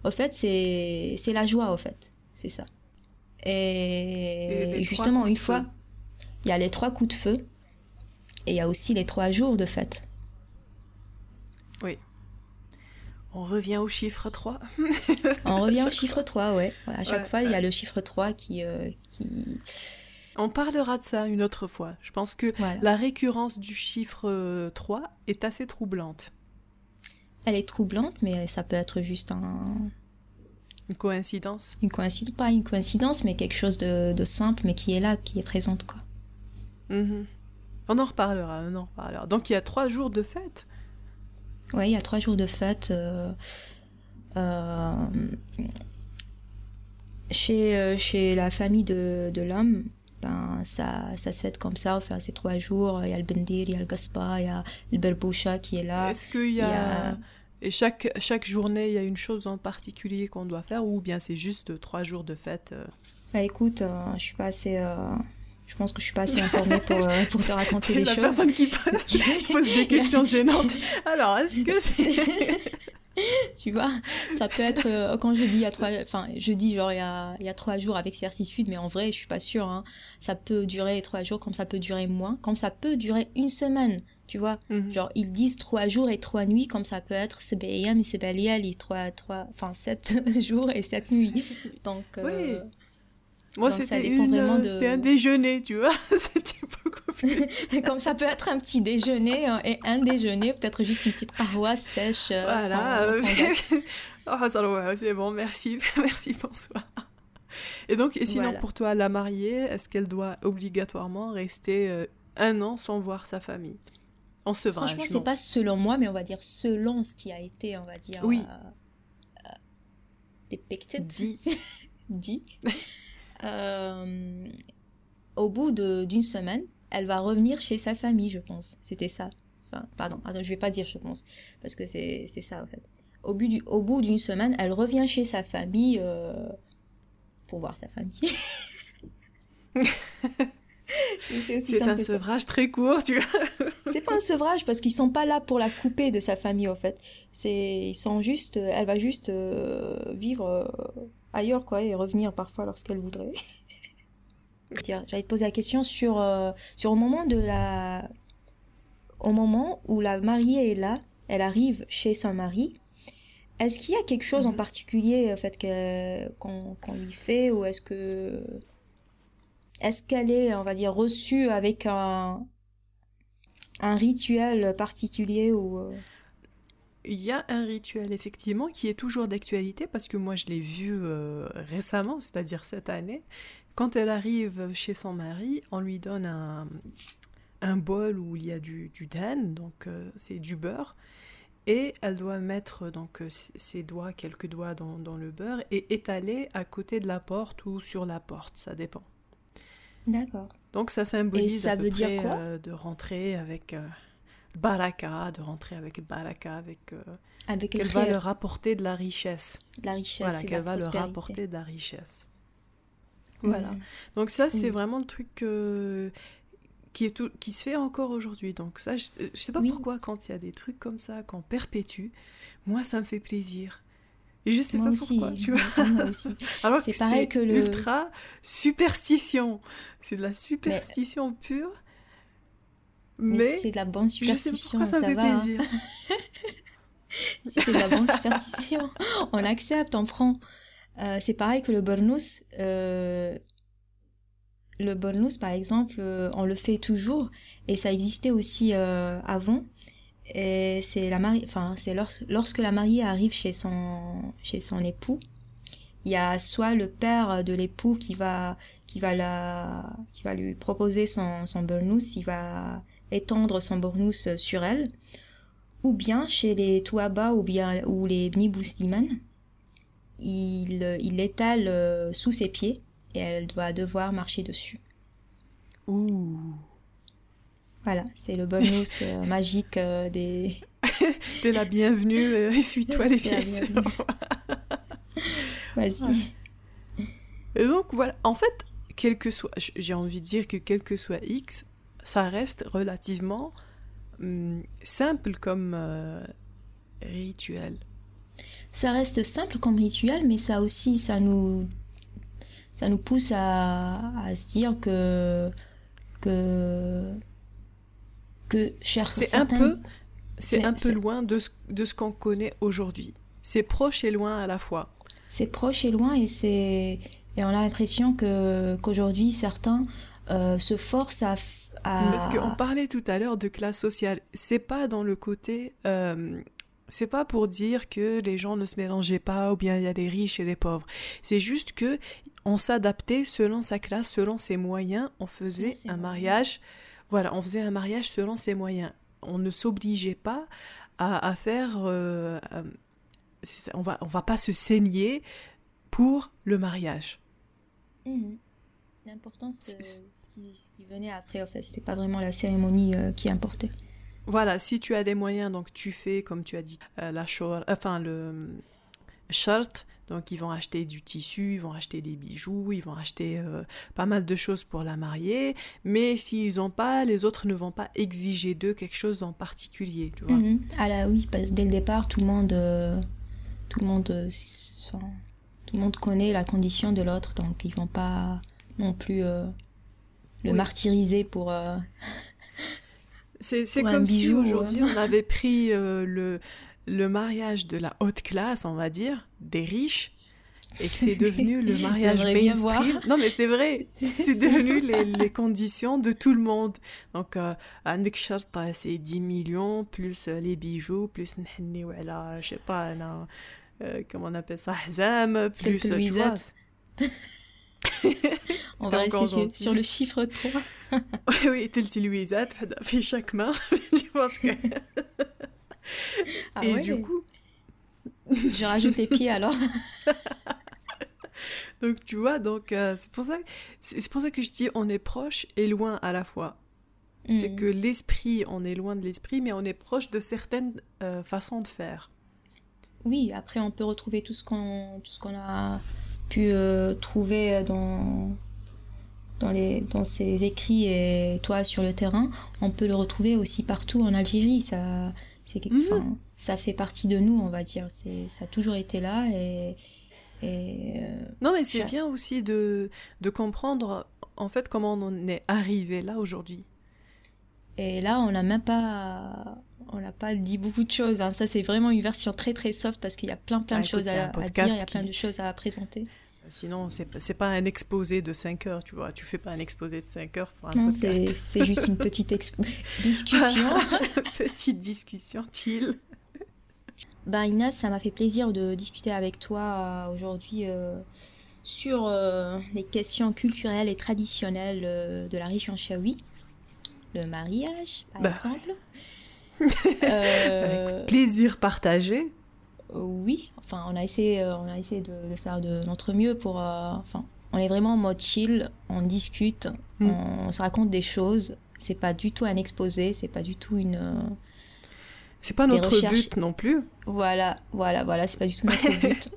Au fait, c'est la joie, au fait. C'est ça. Et, justement, une fois, il y a les trois coups de feu. Et il y a aussi les trois jours de fête. Oui. On revient au chiffre 3. On revient au chiffre 3, ouais. À chaque fois, il y a le chiffre 3 qui, euh, qui... On parlera de ça une autre fois. Je pense que la récurrence du chiffre 3 est assez troublante. Elle est troublante, mais ça peut être juste un... Une coïncidence Une coïncidence, pas une coïncidence, mais quelque chose de, simple, mais qui est là, qui est présente, quoi. Mhm. On en reparlera, on en reparlera. Donc il y a trois jours de fête Oui, il y a trois jours de fête. Euh, euh, chez, euh, chez la famille de, de l'homme, ça, ça se fait comme ça, enfin, ces trois jours. Il y a le Bendir, il y a le Gaspa, il y a le Berboucha qui est là. Est-ce qu'il y a... Et chaque, chaque journée, il y a une chose en particulier qu'on doit faire ou bien c'est juste trois jours de fête euh? Bah écoute, euh, je suis pas assez... Euh, je pense que je suis pas assez informée pour, pour te raconter les la choses. la personne qui pose des questions gênantes. Alors, est-ce que c'est... tu vois, ça peut être quand je dis il y a trois, enfin je dis genre il y a, il y a trois jours avec certitude, mais en vrai je suis pas sûre. Hein. Ça peut durer trois jours, comme ça peut durer moins, comme ça peut durer une semaine tu vois. Mhm. Genre, ils disent trois jours et trois nuits, comme ça peut être Sebeyam et Sebaliali, trois, trois, enfin, sept jours et sept nuits. Donc, euh, oui. Moi, c'était de... un déjeuner, tu vois. c'était beaucoup plus... Comme ça peut être un petit déjeuner hein, et un déjeuner, peut-être juste une petite paroisse sèche. Euh, voilà. oh, c'est bon, merci. merci, François. Et donc, et sinon, pour toi, la mariée, est-ce qu'elle doit obligatoirement rester euh, un an sans voir sa famille? Franchement, c'est pas selon moi, mais on va dire selon ce qui a été, on va dire. Oui. Euh. Dit. dit. Euh, au bout d'une semaine, elle va revenir chez sa famille, je pense. C'était ça. Enfin, pardon, attends, je vais pas dire je pense, parce que c'est ça en fait. Au, but du, au bout d'une semaine, elle revient chez sa famille euh, pour voir sa famille. C'est un sevrage très court, tu vois. c'est pas un sevrage parce qu'ils sont pas là pour la couper de sa famille en fait. C'est ils sont juste, elle va juste euh, vivre ailleurs quoi et revenir parfois lorsqu'elle voudrait. J'allais te poser la question sur euh, sur au moment de la au moment où la mariée est là, elle arrive chez son mari. Est-ce qu'il y a quelque chose en mhm. particulier en fait qu'on lui fait ou est-ce que est-ce qu'elle est, on va dire, reçue avec un, un rituel particulier ou euh? Il y a un rituel effectivement qui est toujours d'actualité parce que moi je l'ai vu euh, récemment, c'est-à-dire cette année. Quand elle arrive chez son mari, on lui donne un, un bol où il y a du, du dan, donc euh, c'est du beurre, et elle doit mettre donc ses doigts, quelques doigts dans, dans le beurre et étaler à côté de la porte ou sur la porte, ça dépend. D'accord. Donc ça symbolise ça veut dire quoi? euh, de rentrer avec euh, baraka, de rentrer avec baraka, avec, euh, avec qu'elle va leur apporter de la richesse. De la richesse. Voilà, qu'elle va leur apporter de la richesse. Voilà. Donc ça, c'est vraiment le truc qui, est tout, qui se fait encore aujourd'hui. Donc ça, je, ne sais pas pourquoi quand il y a des trucs comme ça, qu'on perpétue, moi, ça me fait plaisir. Et je sais pas pourquoi, tu vois. Alors c'est pareil que le ultra superstition. C'est de la superstition pure. Mais, c'est de la bonne superstition. Je sais pas pourquoi ça, me fait hein. c'est de la bonne superstition. on accepte, on prend. Euh, c'est pareil que le burnous. Euh, le burnous, par exemple, euh, on le fait toujours et ça existait aussi avant. Et c'est la mariée, enfin, c'est lorsque la mariée arrive chez son, chez son époux, il y a soit le père de l'époux qui va, qui va la, qui va lui proposer son, son burnous, il va étendre son burnous sur elle, ou bien chez les Touaba ou bien, ou les Bni il, il l'étale euh, sous ses pieds et elle doit devoir marcher dessus. Ouh. Voilà, c'est le bonus euh, magique euh, des. de la bienvenue, euh, suis-toi les pieds. Vas-y. Et donc voilà, en fait, quel que soit, j'ai envie de dire que quel que soit X, ça reste relativement hum, simple comme rituel. Ça reste simple comme rituel, mais ça aussi, ça nous, ça nous pousse à, à se dire que que que C'est un peu, c'est un peu loin de ce, de ce qu'on connaît aujourd'hui. C'est proche et loin à la fois. C'est proche et loin et c'est et on a l'impression que qu'aujourd'hui certains euh, se forcent à, à... Parce qu'on parlait tout à l'heure de classe sociale. C'est pas dans le côté. Euh, c'est pas pour dire que les gens ne se mélangeaient pas ou bien il y a des riches et des pauvres. C'est juste que on s'adaptait selon sa classe, selon ses moyens. On faisait un mariage. Voilà, on faisait un mariage selon ses moyens. On ne s'obligeait pas à, faire. Euh, euh, on va, on va pas se saigner pour le mariage. Mmh. L'important, c'est ce qui, venait après. En fait, c'était pas vraiment la cérémonie euh, qui importait. Voilà, si tu as des moyens, donc tu fais, comme tu as dit, la short, enfin le shirt, donc ils vont acheter du tissu, ils vont acheter des bijoux, ils vont acheter euh, pas mal de choses pour la marier. Mais s'ils n'ont pas, les autres ne vont pas exiger d'eux quelque chose en particulier, tu vois. Mhm. Ah là oui, dès le départ, tout le monde, euh, tout le monde, euh, tout le monde connaît la condition de l'autre, donc ils vont pas non plus le martyriser pour. C'est comme si aujourd'hui on avait pris le, le mariage de la haute classe, on va dire, des riches, et que c'est devenu le mariage mainstream. Non, mais c'est vrai, c'est devenu les, conditions de tout le monde. Donc, euh, c'est 10 millions, plus euh, les bijoux, plus, je sais pas, euh, comment on appelle ça, plus, euh, tu vois. On va rester sur le chiffre 3. oui, oui, tel Louisette, fait chaque main. je pense que... Ah et du coup. Je rajoute les pieds alors. donc tu vois, donc euh, c'est pour ça, c'est pour ça que je dis on est proche et loin à la fois. C'est mm. que l'esprit, on est loin de l'esprit, mais on est proche de certaines euh, façons de faire. Oui, après on peut retrouver tout ce qu'on tout ce qu'on a pu euh, trouver dans dans, les, dans ses écrits et toi sur le terrain, on peut le retrouver aussi partout en Algérie. Ça, c'est mhm. ça fait partie de nous, on va dire. C'est, ça a toujours été là et. Euh, non, mais c'est bien aussi de, de comprendre en fait comment on en est arrivé là aujourd'hui. Et là, on n'a même pas, on n'a pas dit beaucoup de choses. Hein. Ça, c'est vraiment une version très très soft parce qu'il y a plein plein de choses à, à, dire, il y a plein de choses à présenter. Sinon, c'est n'est pas un exposé de 5 heures, tu vois. Tu fais pas un exposé de 5 heures pour un non, podcast. c'est juste une petite discussion. petite discussion chill. Ben Inès, ça m'a fait plaisir de discuter avec toi euh, aujourd'hui euh, sur euh, les questions culturelles et traditionnelles de la région Chaoui. Le mariage, par bah. exemple. Avec plaisir partagé. oui, Enfin, on a essayé, euh, on a essayé de, faire de notre mieux pour. Euh, enfin, on est vraiment en mode chill, on discute, mm. on, se raconte des choses. C'est pas du tout un exposé, c'est pas du tout une. Euh, c'est pas notre but non plus. Voilà, voilà, voilà, c'est pas du tout notre but.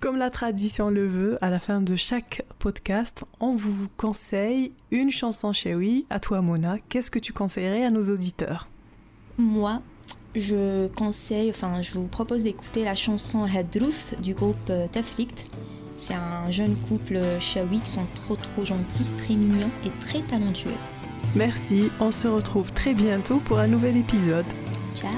Comme la tradition le veut, à la fin de chaque podcast, on vous conseille une chanson chez Oui. À toi, Mona, qu'est-ce que tu conseillerais à nos auditeurs? Moi, je conseille, enfin, je vous propose d'écouter la chanson Hadruth du groupe euh, Taflict. C'est un jeune couple shawi qui sont trop trop gentils, très mignons et très talentueux. Merci, on se retrouve très bientôt pour un nouvel épisode. Ciao